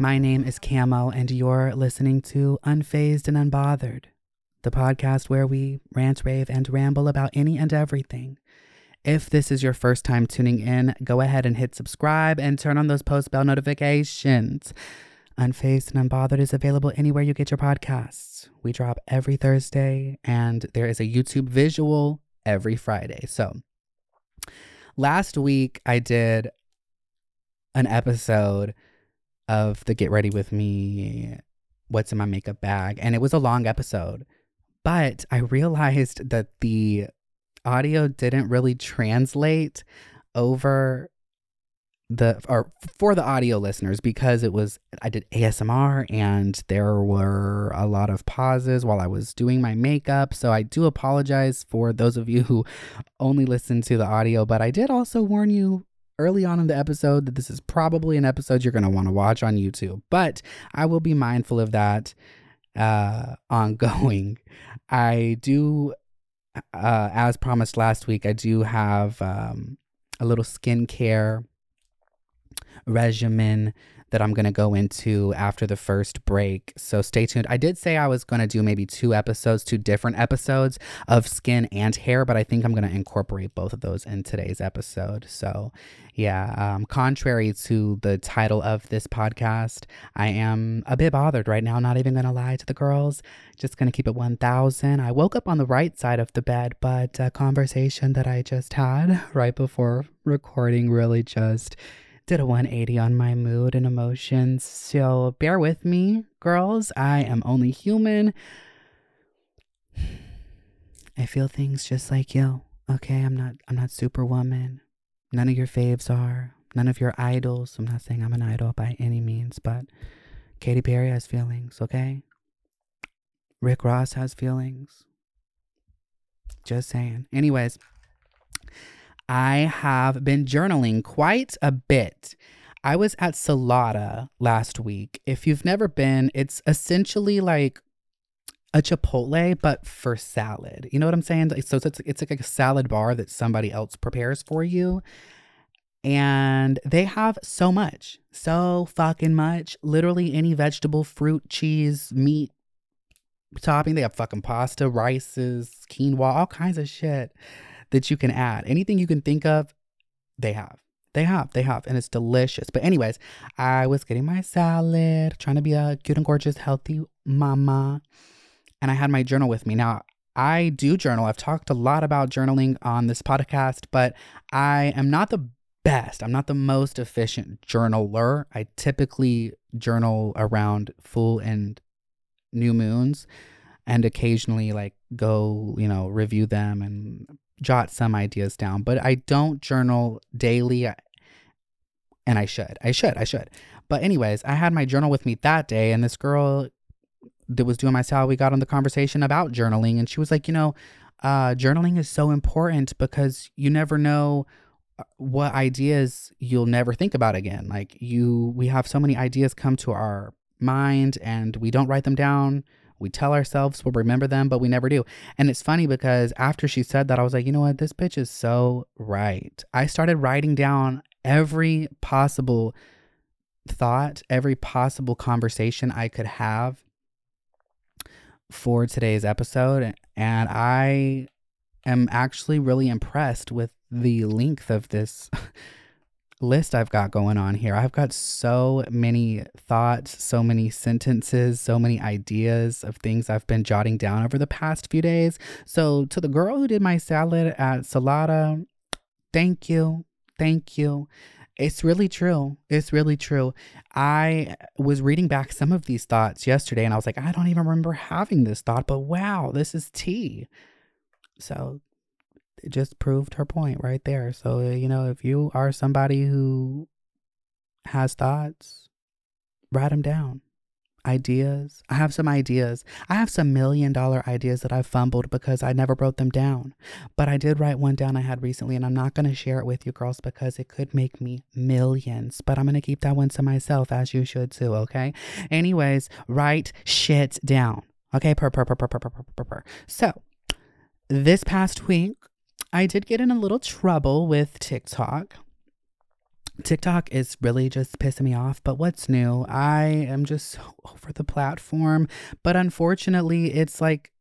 My name is Camo, and you're listening to Unfazed and Unbothered, the podcast where we rant, rave, and ramble about any and everything. If this is your first time tuning in, go ahead and hit subscribe and turn on those post bell notifications. Unfazed and Unbothered is available anywhere you get your podcasts. We drop every Thursday, and there is a YouTube visual every Friday. So, last week I did an episode of the Get Ready With Me, What's in My Makeup Bag, and it was a long episode. But I realized that the audio didn't really translate over the or for the audio listeners because it was I did ASMR and there were a lot of pauses while I was doing my makeup. So I do apologize for those of you who only listen to the audio, but I did also warn you early on in the episode that this is probably an episode you're going to want to watch on YouTube. But I will be mindful of that uh ongoing. I do uh as promised last week, I do have um a little skincare regimen that I'm going to go into after the first break. So stay tuned. I did say I was going to do maybe two episodes, two different episodes of skin and hair, but I think I'm going to incorporate both of those in today's episode. So, yeah, um, contrary to the title of this podcast, I am a bit bothered right now. Not even going to lie to the girls. Just going to keep it 1000. I woke up on the right side of the bed, but a conversation that I just had right before recording really just did a 180 on my mood and emotions. So bear with me, girls. I am only human. I feel things just like you. Okay, I'm not I'm not superwoman. None of your faves are. None of your idols. I'm not saying I'm an idol by any means, but Katy Perry has feelings, okay? Rick Ross has feelings. Just saying. Anyways, I have been journaling quite a bit. I was at Salata last week. If you've never been, it's essentially like a Chipotle, but for salad. You know what I'm saying? So it's, it's like a salad bar that somebody else prepares for you. And they have so much, so fucking much. Literally any vegetable, fruit, cheese, meat, topping. They have fucking pasta, rices, quinoa, all kinds of shit that you can add. Anything you can think of, they have. They have, they have, and it's delicious. But, anyways, I was getting my salad, trying to be a cute and gorgeous, healthy mama, and I had my journal with me. Now, I do journal. I've talked a lot about journaling on this podcast, but I am not the best. I'm not the most efficient journaler. I typically journal around full and new moons and occasionally like go, you know, review them and jot some ideas down. But I don't journal daily, and I should. I should. I should. But anyways, I had my journal with me that day, and this girl that was doing my style, we got on the conversation about journaling, and she was like, you know, uh, journaling is so important because you never know uh, what ideas you'll never think about again. Like you, we have so many ideas come to our mind, and we don't write them down. We tell ourselves we'll remember them, but we never do. And it's funny because after she said that, I was like, you know what? This bitch is so right. I started writing down every possible thought, every possible conversation I could have for today's episode. And I am actually really impressed with the length of this list I've got going on here. I've got so many thoughts, so many sentences, so many ideas of things I've been jotting down over the past few days. So, to the girl who did my salad at Salata, thank you. Thank you. It's really true. It's really true. I was reading back some of these thoughts yesterday and I was like, I don't even remember having this thought, but wow, this is tea. So just proved her point right there. So, uh, you know, if you are somebody who has thoughts, write them down. Ideas. I have some ideas. I have some million dollar ideas that I fumbled because I never wrote them down. But I did write one down I had recently, and I'm not going to share it with you girls because it could make me millions. But I'm going to keep that one to myself, as you should too, okay? Anyways, write shit down, okay? Per, per, per, per, per, per, per, per. So, this past week, I did get in a little trouble with TikTok. TikTok is really just pissing me off, but what's new? I am just over the platform. But unfortunately, it's like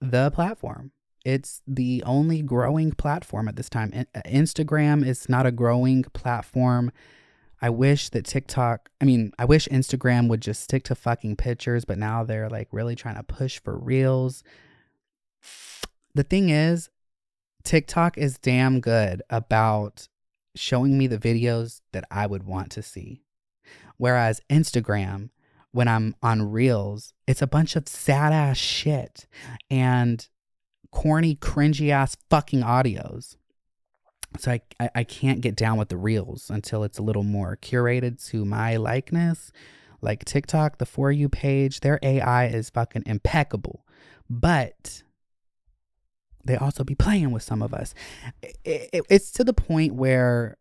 the platform. It's the only growing platform at this time. Uh, Instagram is not a growing platform. I wish that TikTok, I mean, I wish Instagram would just stick to fucking pictures, but now they're like really trying to push for reels. The thing is, TikTok is damn good about showing me the videos that I would want to see. Whereas Instagram, when I'm on Reels, it's a bunch of sad ass shit and corny, cringy ass fucking audios. So I, I, I can't get down with the Reels until it's a little more curated to my likeness. Like TikTok, the For You page, their AI is fucking impeccable. But they also be playing with some of us. It, it, it's to the point where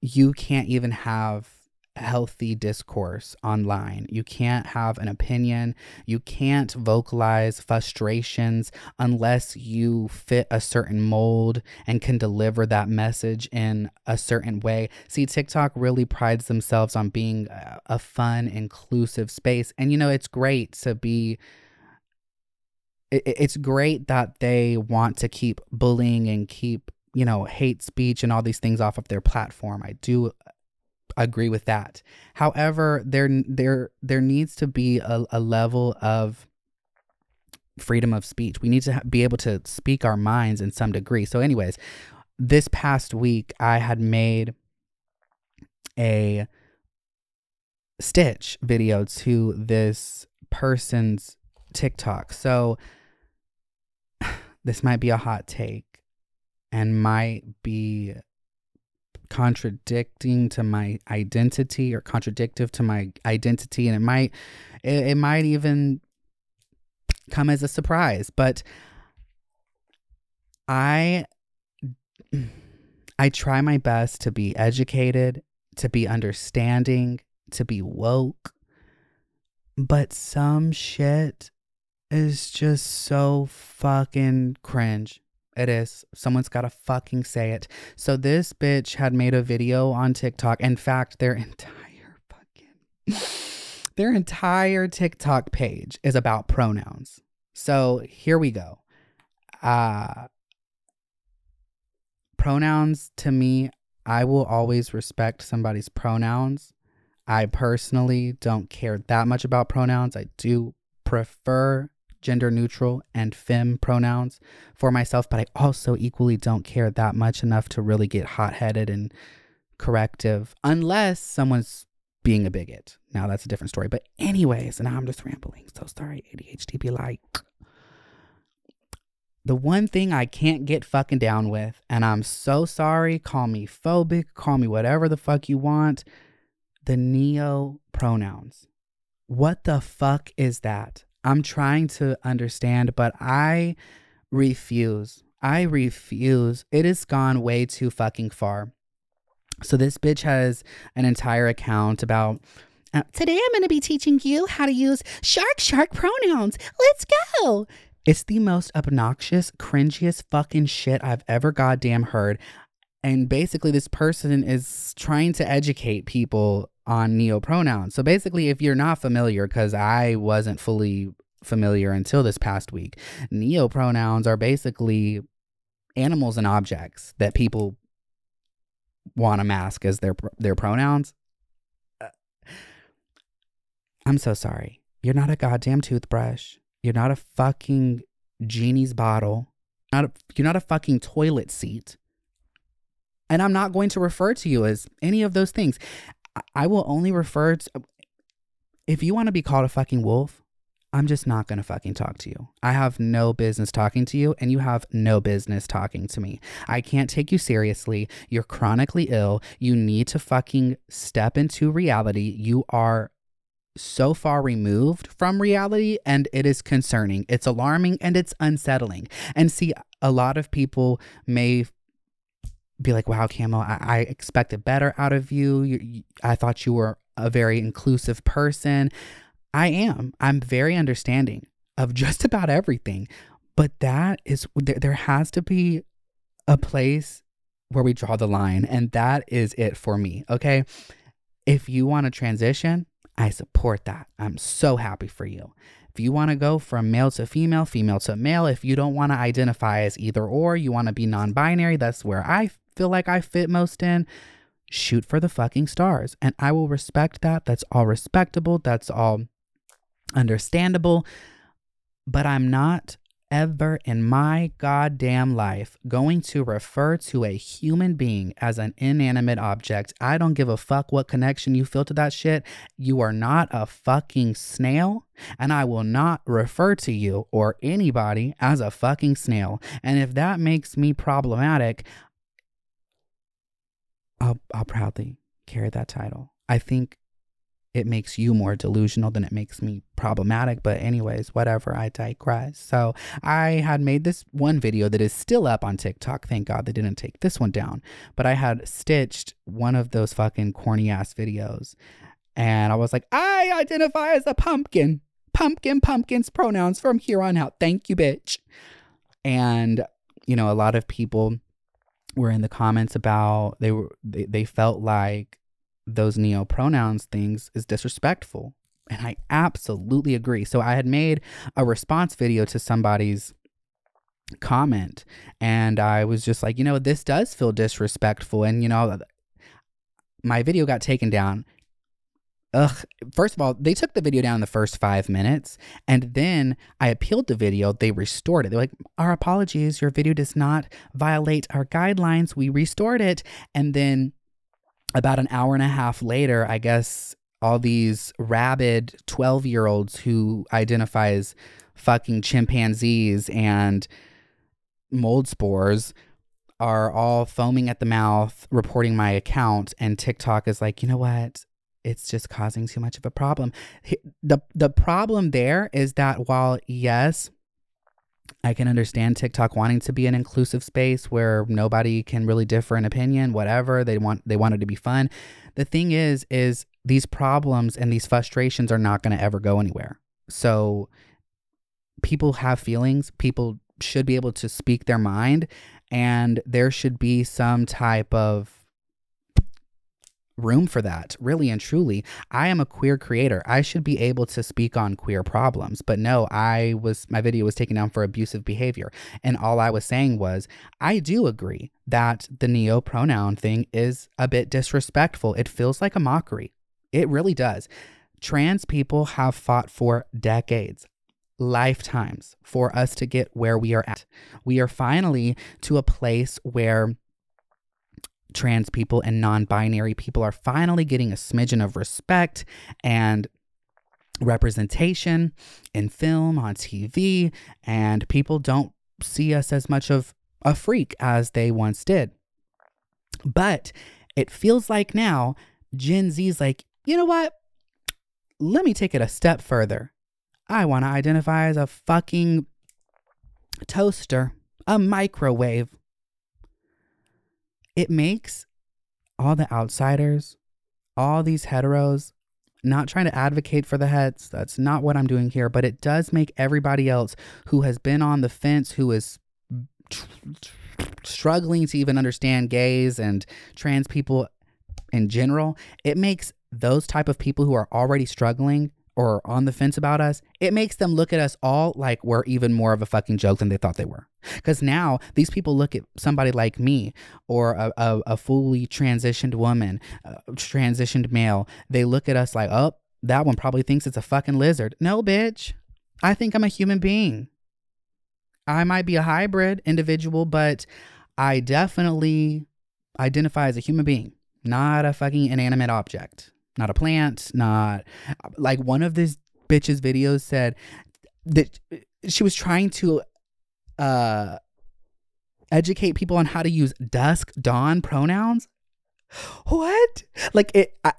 you can't even have healthy discourse online. You can't have an opinion. You can't vocalize frustrations unless you fit a certain mold and can deliver that message in a certain way. See, TikTok really prides themselves on being a fun, inclusive space. And, you know, it's great to be it's great that they want to keep bullying and keep you know hate speech and all these things off of their platform. I do agree with that. However there there there needs to be a, a level of freedom of speech. We need to ha- be able to speak our minds in some degree. So anyways this past week i had made a stitch video to this person's tiktok. So this might be a hot take and might be contradicting to my identity or contradictive to my identity. And it might it, it might even come as a surprise but i i try my best to be educated to be understanding to be woke but some shit is just so fucking cringe. It is. Someone's got to fucking say it. So this bitch had made a video on TikTok. In fact, their entire fucking their entire TikTok page is about pronouns. So here we go. Uh pronouns to me, I will always respect somebody's pronouns. I personally don't care that much about pronouns. I do prefer gender neutral and fem pronouns for myself, but I also equally don't care that much enough to really get hot headed and corrective unless someone's being a bigot. Now that's a different story. But, anyways, and now I'm just rambling. So sorry, ADHD be like. the one thing I can't get fucking down with, and I'm so sorry, call me phobic, call me whatever the fuck you want, the neo pronouns. What the fuck is that? I'm trying to understand, but I refuse. I refuse. It has gone way too fucking far. So this bitch has an entire account about uh, today I'm going to be teaching you how to use shark shark pronouns. Let's go. It's the most obnoxious, cringiest fucking shit I've ever goddamn heard. And basically, this person is trying to educate people on neopronouns. So basically, if you're not familiar, because I wasn't fully familiar until this past week, neopronouns are basically animals and objects that people want to mask as their their pronouns. Uh, I'm so sorry. You're not a goddamn toothbrush. You're not a fucking genie's bottle. Not a, you're not a fucking toilet seat. And I'm not going to refer to you as any of those things. I will only refer to if you want to be called a fucking wolf, I'm just not going to fucking talk to you. I have no business talking to you, and you have no business talking to me. I can't take you seriously. You're chronically ill. You need to fucking step into reality. You are so far removed from reality, and it is concerning. It's alarming and it's unsettling. And see, a lot of people may be like, wow, Camo, I, I expected better out of you. you. You I thought you were a very inclusive person. I am. I'm very understanding of just about everything. But that is, there, there has to be a place where we draw the line. And that is it for me. Okay. If you want to transition, I support that. I'm so happy for you. If you want to go from male to female, female to male, if you don't want to identify as either or, you want to be non binary, that's where I feel like I fit most in shoot for the fucking stars. And I will respect that. That's all respectable. That's all understandable, but I'm not ever in my goddamn life going to refer to a human being as an inanimate object. I don't give a fuck what connection you feel to that shit. You are not a fucking snail, and I will not refer to you or anybody as a fucking snail. And if that makes me problematic, I'll, I'll proudly carry that title. I think it makes you more delusional than it makes me problematic. But, anyways, whatever, I digress. So, I had made this one video that is still up on TikTok. Thank God they didn't take this one down. But I had stitched one of those fucking corny ass videos. And I was like, I identify as a pumpkin. Pumpkin, pumpkins, pronouns from here on out. Thank you, bitch. And, you know, a lot of people were in the comments about they were they, they felt like those neo pronouns things is disrespectful. And I absolutely agree. So I had made a response video to somebody's comment and I was just like, you know, this does feel disrespectful. And, you know, my video got taken down. Ugh. First of all, they took the video down in the first five minutes. And then I appealed the video. They restored it. They're like, our apologies. Your video does not violate our guidelines. We restored it. And then about an hour and a half later, I guess all these rabid 12 year olds who identify as fucking chimpanzees and mold spores are all foaming at the mouth reporting my account and TikTok is like, "You know what? It's just causing too much of a problem." The the problem there is that while yes, I can understand TikTok wanting to be an inclusive space where nobody can really differ in opinion, whatever. They want they want it to be fun. The thing is is these problems and these frustrations are not going to ever go anywhere. So people have feelings, people should be able to speak their mind and there should be some type of room for that, really and truly. I am a queer creator. I should be able to speak on queer problems. But no, I was, my video was taken down for abusive behavior. And all I was saying was, I do agree that the neo pronoun thing is a bit disrespectful. It feels like a mockery. It really does. Trans people have fought for decades lifetimes for us to get where we are at. We are finally to a place where trans people and non binary people are finally getting a smidgen of respect and representation in film, on TV, and people don't see us as much of a freak as they once did. But it feels like now Gen Z's like, you know what? Let me take it a step further. I want to identify as a fucking toaster, a microwave. It makes all the outsiders, all these heteros, not trying to advocate for the heads. That's not what I'm doing here, but it does make everybody else who has been on the fence, who is tr- tr- struggling to even understand gays and trans people in general, it makes those type of people who are already struggling or on the fence about us, it makes them look at us all like we're even more of a fucking joke than they thought they were. Because now these people look at somebody like me or a, a, a fully transitioned woman, uh, transitioned male, they look at us like, oh, that one probably thinks it's a fucking lizard. No, bitch. I think I'm a human being. I might be a hybrid individual, but I definitely identify as a human being, not a fucking inanimate object not a plant, not like one of this bitch's videos said that she was trying to uh educate people on how to use dusk dawn pronouns. What? Like it I,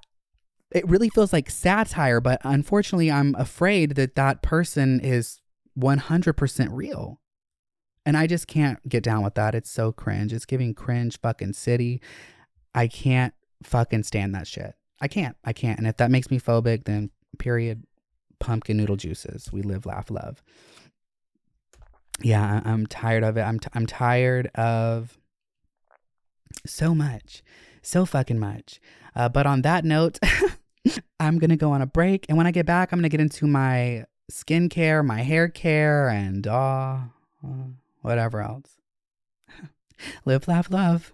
it really feels like satire, but unfortunately I'm afraid that that person is 100% real. And I just can't get down with that. It's so cringe. It's giving cringe fucking city. I can't fucking stand that shit. I can't. I can't. And if that makes me phobic, then period. Pumpkin noodle juices. We live, laugh, love. Yeah, I'm tired of it. I'm t- I'm tired of so much, so fucking much. Uh, but on that note, I'm gonna go on a break, and when I get back, I'm gonna get into my skincare, my hair care, and uh whatever else. live, laugh, love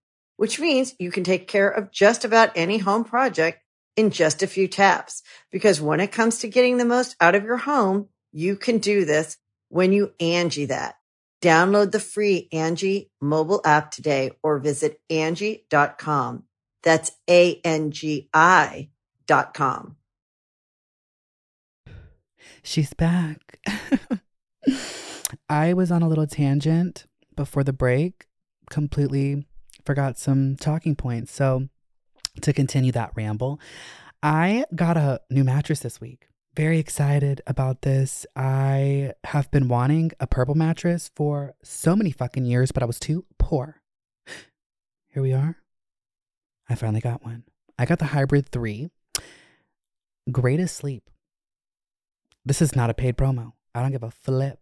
which means you can take care of just about any home project in just a few taps. Because when it comes to getting the most out of your home, you can do this when you Angie that. Download the free Angie mobile app today or visit Angie.com. That's A-N-G-I dot com. She's back. I was on a little tangent before the break, completely forgot some talking points. So to continue that ramble, I got a new mattress this week. Very excited about this. I have been wanting a purple mattress for so many fucking years, but I was too poor. Here we are. I finally got one. I got the Hybrid 3. Greatest sleep. This is not a paid promo. I don't give a flip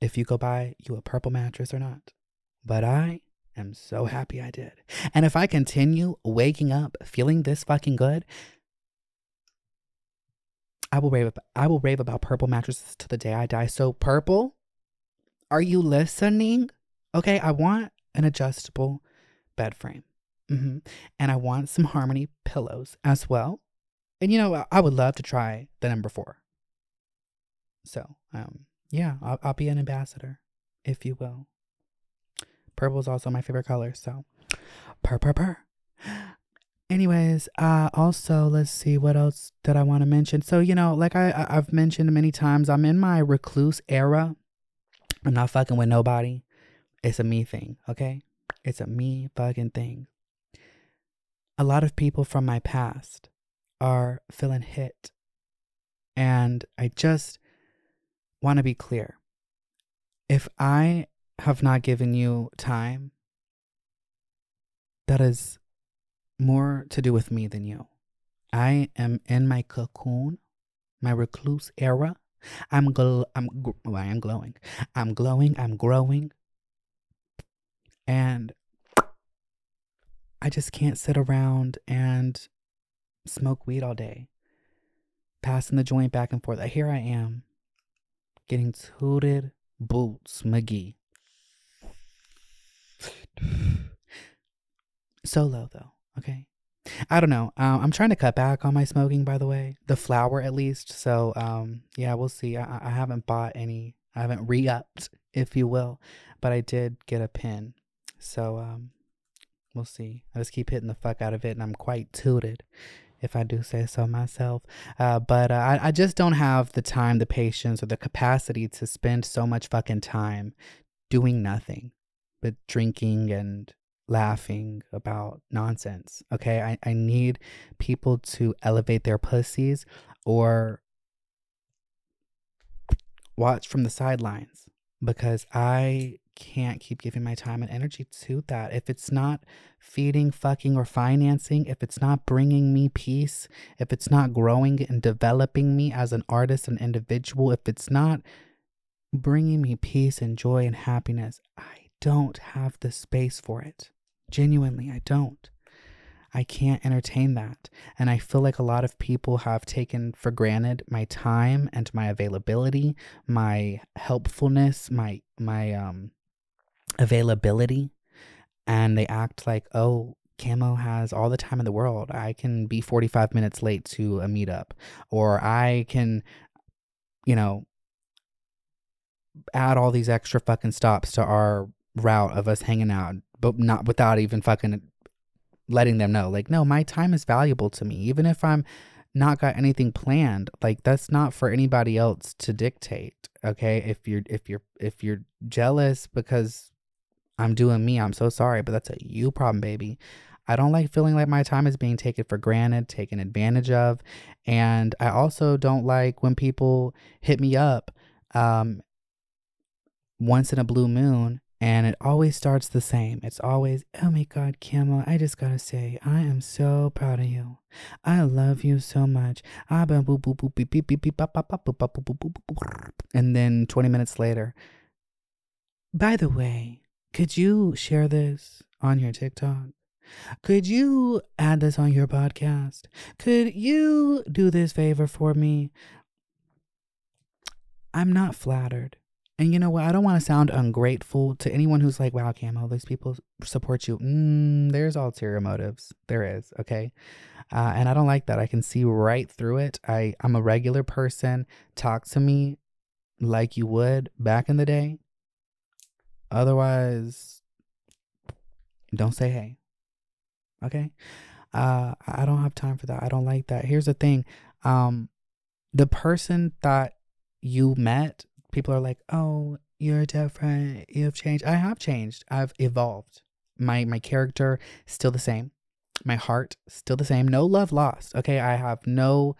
if you go buy you a purple mattress or not. But I am so happy I did. And if I continue waking up feeling this fucking good, I will rave. I will rave about purple mattresses to the day I die. So purple, are you listening? Okay, I want an adjustable bed frame, mm-hmm. and I want some Harmony pillows as well. And you know, I would love to try the number four. So, um, yeah, I'll, I'll be an ambassador, if you will. Purple is also my favorite color, so purr purr purr. Anyways, uh, also let's see what else did I want to mention. So you know, like I I've mentioned many times, I'm in my recluse era. I'm not fucking with nobody. It's a me thing, okay? It's a me fucking thing. A lot of people from my past are feeling hit, and I just want to be clear. If I have not given you time, that is more to do with me than you. I am in my cocoon, my recluse era. I'm gl- I'm well, I am glowing. I'm glowing. I'm growing. And I just can't sit around and smoke weed all day, passing the joint back and forth. Here I am, getting tooted boots, McGee. Solo though. Okay. I don't know. Um, I'm trying to cut back on my smoking, by the way, the flower at least. So, um, yeah, we'll see. I, I haven't bought any. I haven't re-upped, if you will, but I did get a pin. So, um, we'll see. I just keep hitting the fuck out of it, and I'm quite tooted, if I do say so myself. Uh, but uh, I, I just don't have the time, the patience, or the capacity to spend so much fucking time doing nothing drinking and laughing about nonsense. Okay. I, I need people to elevate their pussies or watch from the sidelines because I can't keep giving my time and energy to that. If it's not feeding, fucking, or financing, if it's not bringing me peace, if it's not growing and developing me as an artist and individual, if it's not bringing me peace and joy and happiness, I don't have the space for it. Genuinely, I don't. I can't entertain that. And I feel like a lot of people have taken for granted my time and my availability, my helpfulness, my my um availability and they act like, "Oh, Camo has all the time in the world. I can be 45 minutes late to a meetup or I can you know add all these extra fucking stops to our route of us hanging out but not without even fucking letting them know like no my time is valuable to me. Even if i'm not got anything planned like that's not for anybody else to dictate okay? If you're if you're if you're jealous because i'm doing me i'm so sorry but that's a you problem baby. I don't like feeling like my time is being taken for granted taken advantage of and i also don't like when people hit me up um once in a blue moon and it always starts the same. It's always, oh my God, Camo, I just gotta say, I am so proud of you. I love you so much. And then 20 minutes later, by the way, could you share this on your TikTok? Could you add this on your podcast? Could you do this favor for me? I'm not flattered. And you know what? I don't want to sound ungrateful to anyone who's like, wow, Camo, these people support you. Mm, there's ulterior motives. There is, okay? Uh, and I don't like that. I can see right through it. I, I'm a regular person. Talk to me like you would back in the day. Otherwise, don't say hey. Okay? Uh, I don't have time for that. I don't like that. Here's the thing. Um, the person that you met people are like, "Oh, you're different. You've changed." I have changed. I've evolved. My my character still the same. My heart still the same. No love lost. Okay, I have no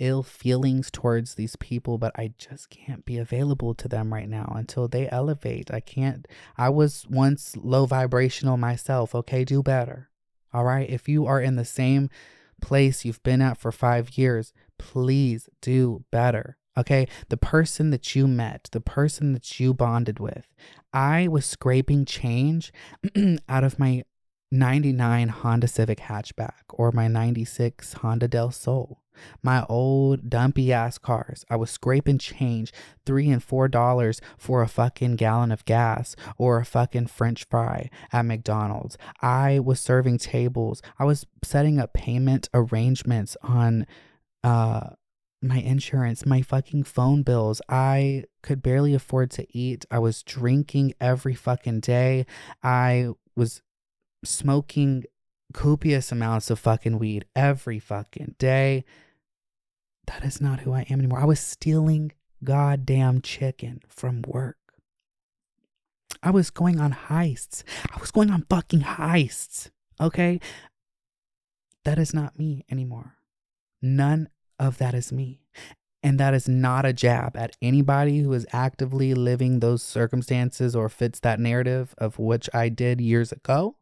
ill feelings towards these people, but I just can't be available to them right now until they elevate. I can't. I was once low vibrational myself. Okay, do better. All right. If you are in the same place you've been at for five years, please do better. Okay. The person that you met, the person that you bonded with. I was scraping change out of my 99 Honda Civic hatchback or my 96 Honda Del Sol. My old dumpy ass cars. I was scraping change three and four dollars for a fucking gallon of gas or a fucking french fry at McDonald's. I was serving tables. I was setting up payment arrangements on uh my insurance, my fucking phone bills. I could barely afford to eat. I was drinking every fucking day. I was smoking copious amounts of fucking weed every fucking day. That is not who I am anymore. I was stealing goddamn chicken from work. I was going on heists. I was going on fucking heists. Okay? That is not me anymore. None of that is me. And that is not a jab at anybody who is actively living those circumstances or fits that narrative of which I did years ago.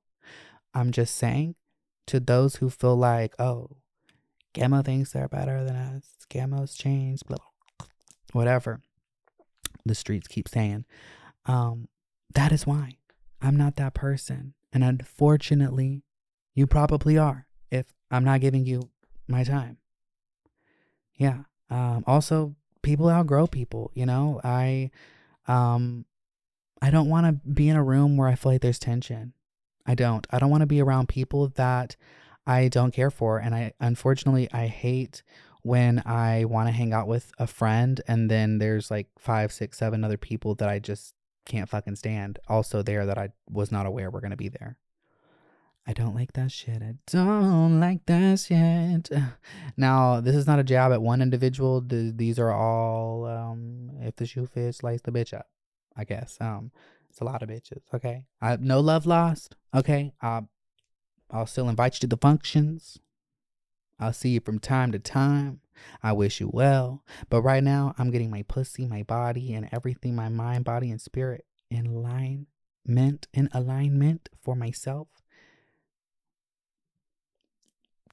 I'm just saying to those who feel like, oh, Camo thinks they're better than us. Camo's changed, blah, blah, whatever. The streets keep saying. Um, that is why I'm not that person. And unfortunately, you probably are if I'm not giving you my time. Yeah. Um, also, people outgrow people, you know? I um I don't want to be in a room where I feel like there's tension. I don't. I don't want to be around people that I don't care for. And I, unfortunately, I hate when I want to hang out with a friend and then there's like five, six, seven other people that I just can't fucking stand also there that I was not aware were going to be there. I don't like that shit. I don't like that shit. Now, this is not a jab at one individual. These are all, um, if the shoe fits, slice the bitch up. I guess. Um, it's a lot of bitches. Okay, I have no love lost. Okay, uh, I'll still invite you to the functions. I'll see you from time to time. I wish you well. But right now, I'm getting my pussy, my body, and everything, my mind, body, and spirit in line meant in alignment for myself.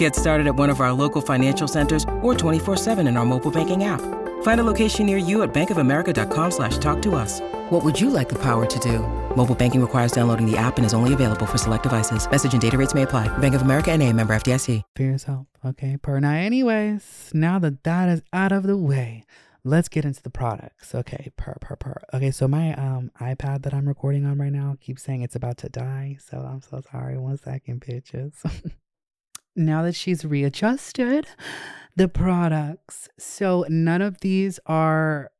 Get started at one of our local financial centers or 24-7 in our mobile banking app. Find a location near you at bankofamerica.com slash talk to us. What would you like the power to do? Mobile banking requires downloading the app and is only available for select devices. Message and data rates may apply. Bank of America and a member FDIC. For yourself. Okay, per now. Anyways, now that that is out of the way, let's get into the products. Okay, per, per, per. Okay, so my um iPad that I'm recording on right now keeps saying it's about to die. So I'm so sorry. One second, bitches. now that she's readjusted the products. So none of these are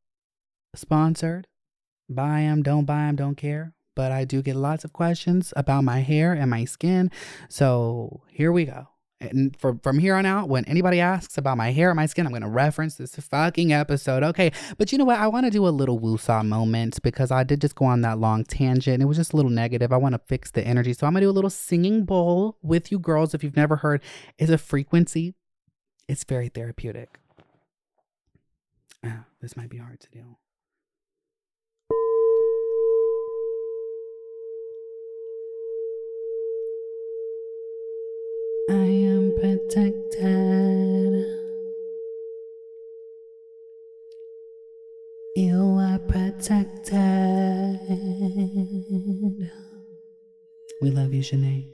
sponsored. Buy them, don't buy them, don't care. But I do get lots of questions about my hair and my skin. So here we go. And for, from here on out, when anybody asks about my hair or my skin, I'm going to reference this fucking episode. Okay. But you know what? I want to do a little woosah moment because I did just go on that long tangent and it was just a little negative. I want to fix the energy. So I'm going to do a little singing bowl with you girls. If you've never heard, it's a frequency, it's very therapeutic. Ah, this might be hard to do. I protected. You are protected. We love you, Shanae.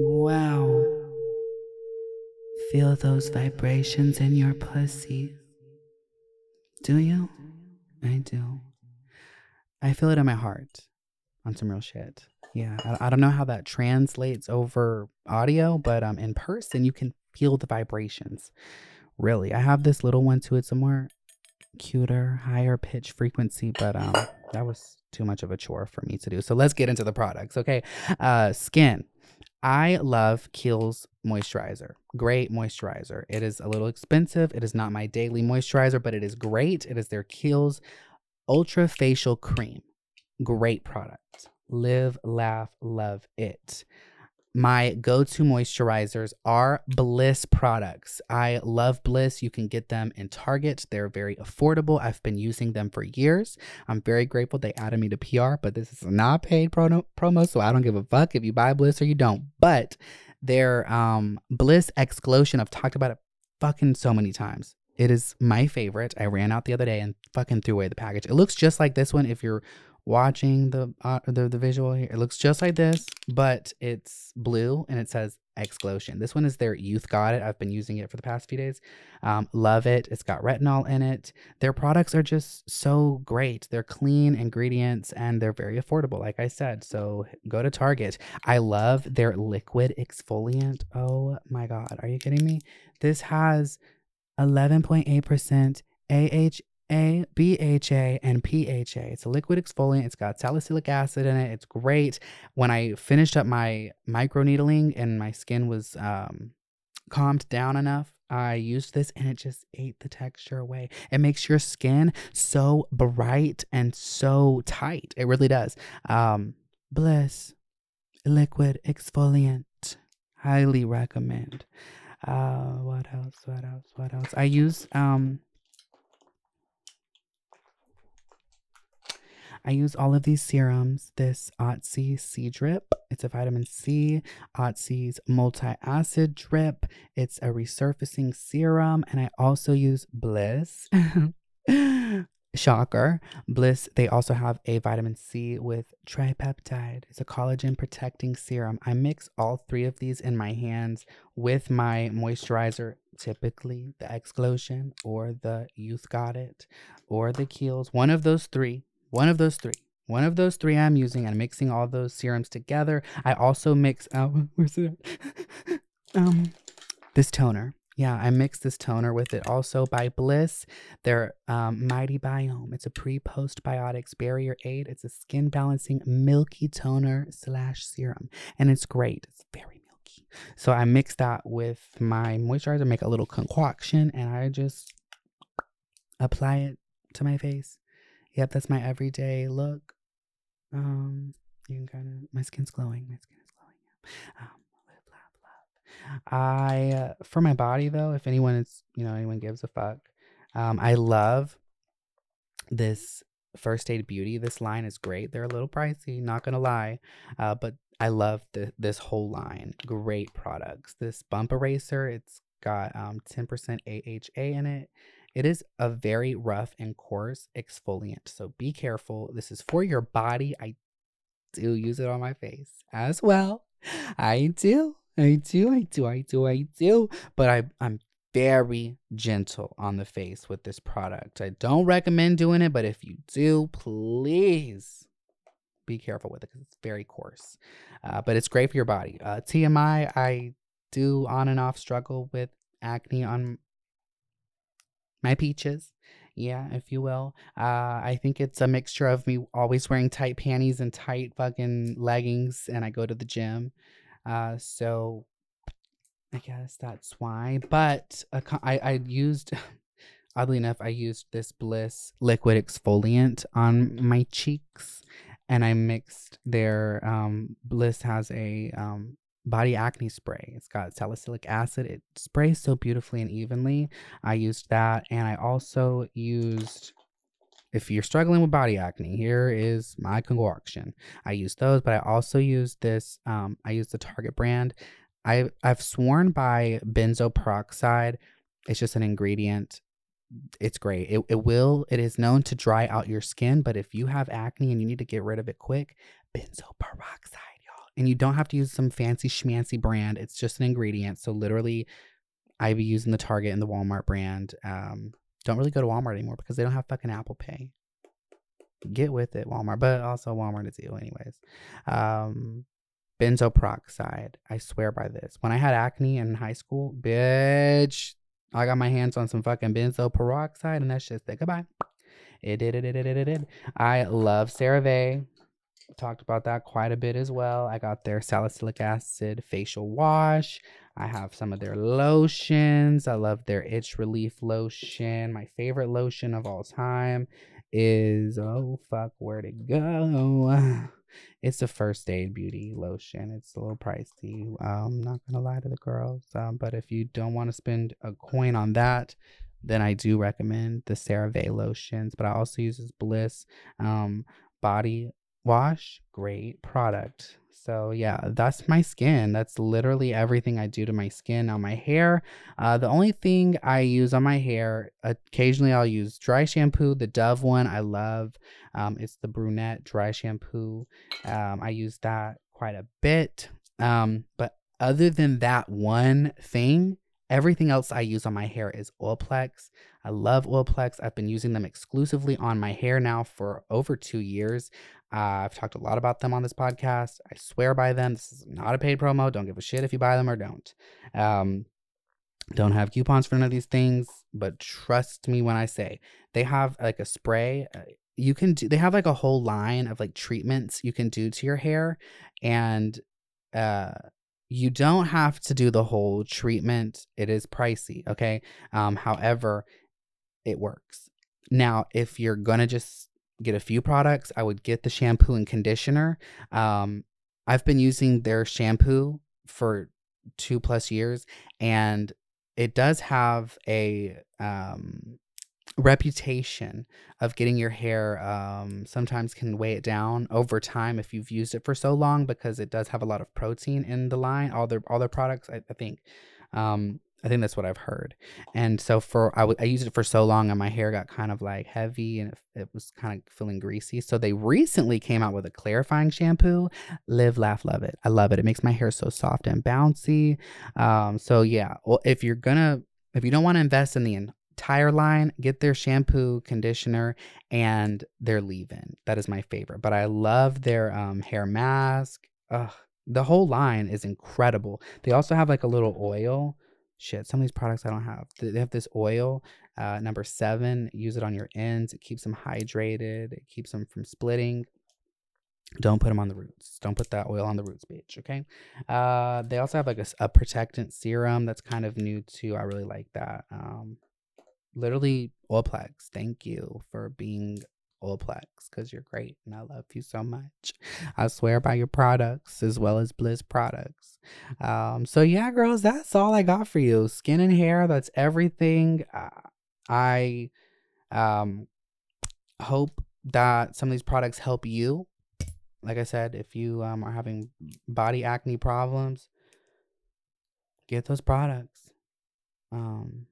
Wow. Feel those vibrations in your pussy. Do you? I do. I feel it in my heart on some real shit. Yeah, I, I don't know how that translates over audio, but um, in person you can feel the vibrations. Really, I have this little one too. It's a more cuter, higher pitch frequency, but um, that was too much of a chore for me to do. So let's get into the products. Okay, uh, skin. I love Kiehl's moisturizer. Great moisturizer. It is a little expensive. It is not my daily moisturizer, but it is great. It is their Kiehl's Ultra Facial Cream. Great product. Live, laugh, love it my go to moisturizers are Bliss products. I love Bliss. You can get them in Target. They're very affordable. I've been using them for years. I'm very grateful they added me to PR, but this is not paid promo, promo so I don't give a fuck if you buy Bliss or you don't. But their um, Bliss Exclusion, I've talked about it fucking so many times. It is my favorite. I ran out the other day and fucking threw away the package. It looks just like this one if you're watching the uh, the the visual here. It looks just like this, but it's blue and it says Exclusion. This one is their Youth Got It. I've been using it for the past few days. Um, love it. It's got retinol in it. Their products are just so great. They're clean ingredients and they're very affordable, like I said. So go to Target. I love their liquid exfoliant. Oh my God. Are you kidding me? This has 11.8% AH a, BHA, and PHA. It's a liquid exfoliant. It's got salicylic acid in it. It's great. When I finished up my microneedling and my skin was um, calmed down enough, I used this and it just ate the texture away. It makes your skin so bright and so tight. It really does. Um, Bliss liquid exfoliant. Highly recommend. Uh, what else? What else? What else? I use um I use all of these serums. This Otzi C drip, it's a vitamin C. Otzi's multi acid drip, it's a resurfacing serum. And I also use Bliss. Shocker. Bliss, they also have a vitamin C with tripeptide. It's a collagen protecting serum. I mix all three of these in my hands with my moisturizer, typically the Exclusion or the Youth Got It or the Kiehl's. One of those three one of those three. One of those three I'm using and mixing all those serums together. I also mix oh, where's it? um this toner. Yeah, I mix this toner with it also by Bliss. Their um, Mighty Biome. It's a pre-post biotics barrier aid. It's a skin balancing milky toner slash serum, and it's great. It's very milky. So I mix that with my moisturizer, make a little concoction, and I just apply it to my face. Yep, that's my everyday look. Um, you can kind of my skin's glowing. My skin is glowing. Um. I uh, for my body though, if anyone is you know anyone gives a fuck, um, I love this First Aid Beauty. This line is great. They're a little pricey, not gonna lie, uh, but I love the, this whole line. Great products. This bump eraser, it's got um 10% AHA in it. It is a very rough and coarse exfoliant, so be careful. This is for your body. I do use it on my face as well. I do. I do. I do. I do. I do. But I, I'm very gentle on the face with this product. I don't recommend doing it, but if you do, please be careful with it because it's very coarse. Uh, but it's great for your body. Uh, TMI, I do on and off struggle with acne on my peaches yeah if you will. Uh i think it's a mixture of me always wearing tight panties and tight fucking leggings and i go to the gym. Uh so i guess that's why but uh, i i used oddly enough i used this bliss liquid exfoliant on my cheeks and i mixed their um bliss has a um body acne spray. It's got salicylic acid. It sprays so beautifully and evenly. I used that. And I also used, if you're struggling with body acne, here is my concoction. I use those, but I also use this, um, I use the Target brand. I, I've sworn by benzoyl peroxide. It's just an ingredient. It's great. It, it will, it is known to dry out your skin, but if you have acne and you need to get rid of it quick, benzoyl peroxide and you don't have to use some fancy schmancy brand. It's just an ingredient. So literally, I be using the Target and the Walmart brand. Um, don't really go to Walmart anymore because they don't have fucking Apple Pay. get with it, Walmart, but also Walmart is you, anyways. Um, benzoyl peroxide. I swear by this. When I had acne in high school, bitch, I got my hands on some fucking benzoyl peroxide, and that's just it. Goodbye. It did it, it, it, it, it, it. I love CeraVe. Talked about that quite a bit as well. I got their salicylic acid facial wash. I have some of their lotions. I love their itch relief lotion. My favorite lotion of all time is oh fuck, where'd it go? It's a first aid beauty lotion. It's a little pricey. I'm not gonna lie to the girls, um, but if you don't want to spend a coin on that, then I do recommend the CeraVe lotions. But I also use this Bliss um, body wash. Great product. So yeah, that's my skin. That's literally everything I do to my skin. Now my hair, uh, the only thing I use on my hair, occasionally I'll use dry shampoo. The Dove one I love. Um, it's the brunette dry shampoo. Um, I use that quite a bit. Um, but other than that one thing, Everything else I use on my hair is Olaplex. I love Olaplex. I've been using them exclusively on my hair now for over two years. Uh, I've talked a lot about them on this podcast. I swear by them. This is not a paid promo. Don't give a shit if you buy them or don't. Um, don't have coupons for none of these things, but trust me when I say they have like a spray. Uh, you can do. They have like a whole line of like treatments you can do to your hair, and uh, you don't have to do the whole treatment. It is pricey. Okay. Um, however, it works. Now, if you're gonna just get a few products, I would get the shampoo and conditioner. Um, I've been using their shampoo for two plus years, and it does have a um, reputation of getting your hair um, sometimes can weigh it down over time if you've used it for so long because it does have a lot of protein in the line all their all their products i, I think um, I think that's what I've heard. And so for I, w- I used it for so long and my hair got kind of like heavy and it, it was kind of feeling greasy. So they recently came out with a clarifying shampoo. Live, laugh, love it. I love it. It makes my hair so soft and bouncy. Um, so yeah, well, if you're gonna if you don't want to invest in the entire line, get their shampoo, conditioner, and their leave-in. That is my favorite. But I love their um, hair mask. Ugh, the whole line is incredible. They also have like a little oil shit some of these products i don't have they have this oil uh, number seven use it on your ends it keeps them hydrated it keeps them from splitting don't put them on the roots don't put that oil on the roots bitch okay uh, they also have like a, a protectant serum that's kind of new too i really like that um, literally Olaplex. Thank you for being Olaplex because you're great and I love you so much. I swear by your products as well as Bliss products. Um, so yeah, girls, that's all I got for you. Skin and hair, that's everything. Uh, I um hope that some of these products help you. Like I said, if you um, are having body acne problems, get those products. Um,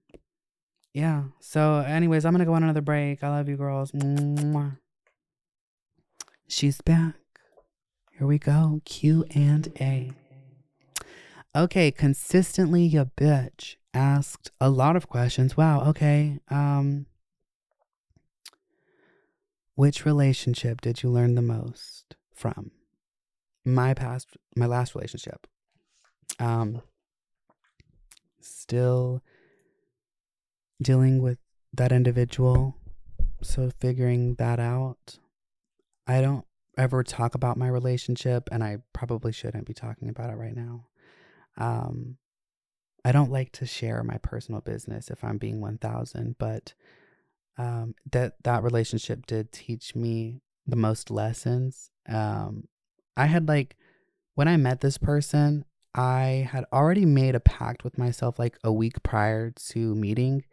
yeah. So, anyways, I'm gonna go on another break. I love you, girls. Mwah. She's back. Here we go. Q and A. Okay, consistently your bitch asked a lot of questions. Wow. Okay. Um. Which relationship did you learn the most from? My past, my last relationship. Um. Still dealing with that individual. So figuring that out. I don't ever talk about my relationship, and I probably shouldn't be talking about it right now. Um, I don't like to share my personal business if I'm being 1000, but um, that that relationship did teach me the most lessons. Um, I had like when I met this person, I had already made a pact with myself like a week prior to meeting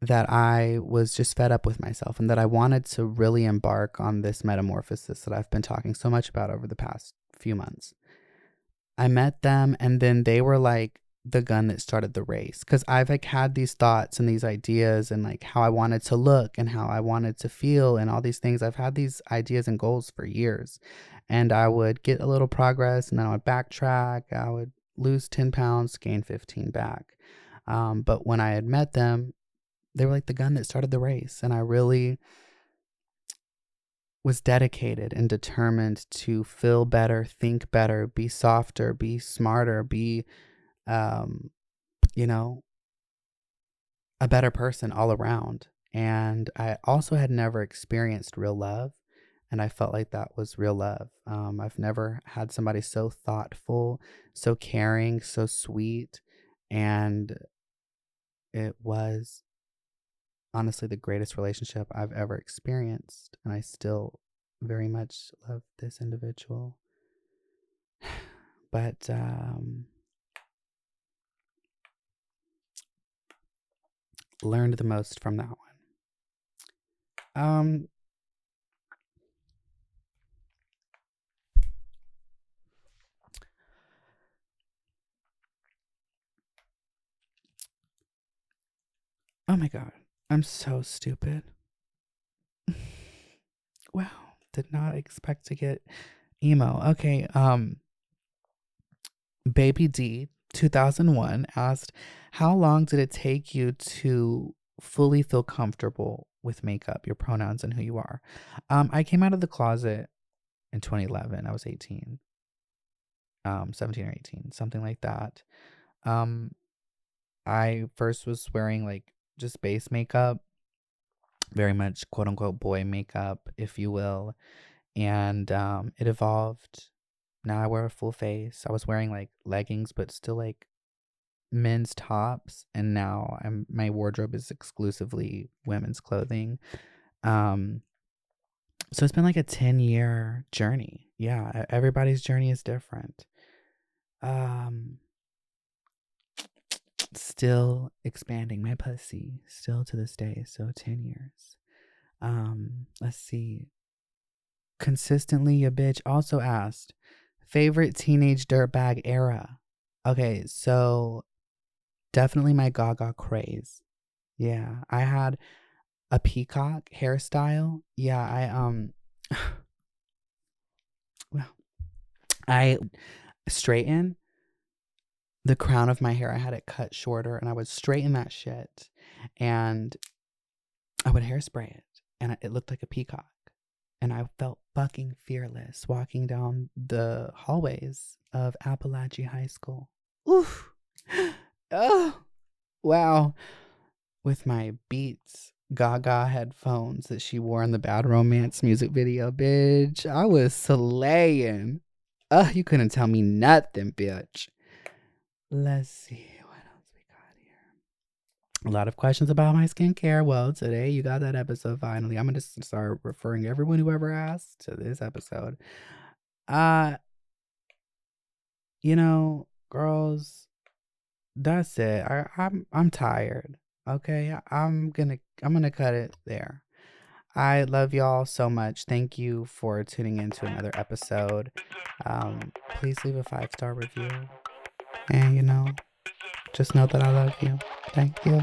that I was just fed up with myself and that I wanted to really embark on this metamorphosis that I've been talking so much about over the past few months. I met them and then they were like the gun that started the race cuz I've like had these thoughts and these ideas and like how I wanted to look and how I wanted to feel and all these things. I've had these ideas and goals for years. And I would get a little progress and then I would backtrack. I would lose 10 pounds, gain 15 back. Um, but when I had met them, they were like the gun that started the race. And I really was dedicated and determined to feel better, think better, be softer, be smarter, be, um, you know, a better person all around. And I also had never experienced real love. And I felt like that was real love. Um, I've never had somebody so thoughtful, so caring, so sweet. And it was honestly the greatest relationship I've ever experienced. And I still very much love this individual. But um, learned the most from that one. Um, oh my god. I'm so stupid. wow, did not expect to get emo. Okay, um Baby D 2001 asked, "How long did it take you to fully feel comfortable with makeup, your pronouns and who you are?" Um I came out of the closet in 2011. I was 18. Um 17 or 18, something like that. Um I first was wearing like just base makeup, very much quote unquote boy makeup, if you will. And um, it evolved. Now I wear a full face. I was wearing like leggings, but still like men's tops. And now I'm my wardrobe is exclusively women's clothing. Um, so it's been like a 10 year journey. Yeah, everybody's journey is different. Um, still expanding my pussy still to this day so 10 years. Um let's see. Consistently a bitch also asked favorite teenage dirtbag era? Okay so definitely my gaga craze. Yeah i had a peacock hairstyle. Yeah i um well i straighten the crown of my hair. I had it cut shorter and I would straighten that shit and I would hairspray it and it looked like a peacock. And I felt fucking fearless walking down the hallways of Apalachee High School. Oof. Oh, wow. With my Beats Gaga headphones that she wore in the Bad Romance music video, bitch. I was slaying. Ugh, you couldn't tell me nothing, bitch. Let's see what else we got here. A lot of questions about my skincare. Well, today you got that episode finally. I'm gonna start referring everyone who ever asked to this episode. Uh you know, girls, that's it. I, I'm I'm tired. Okay, I'm gonna I'm gonna cut it there. I love y'all so much. Thank you for tuning in to another episode. Um, please leave a five star review. And you know, just know that I love you. Thank you.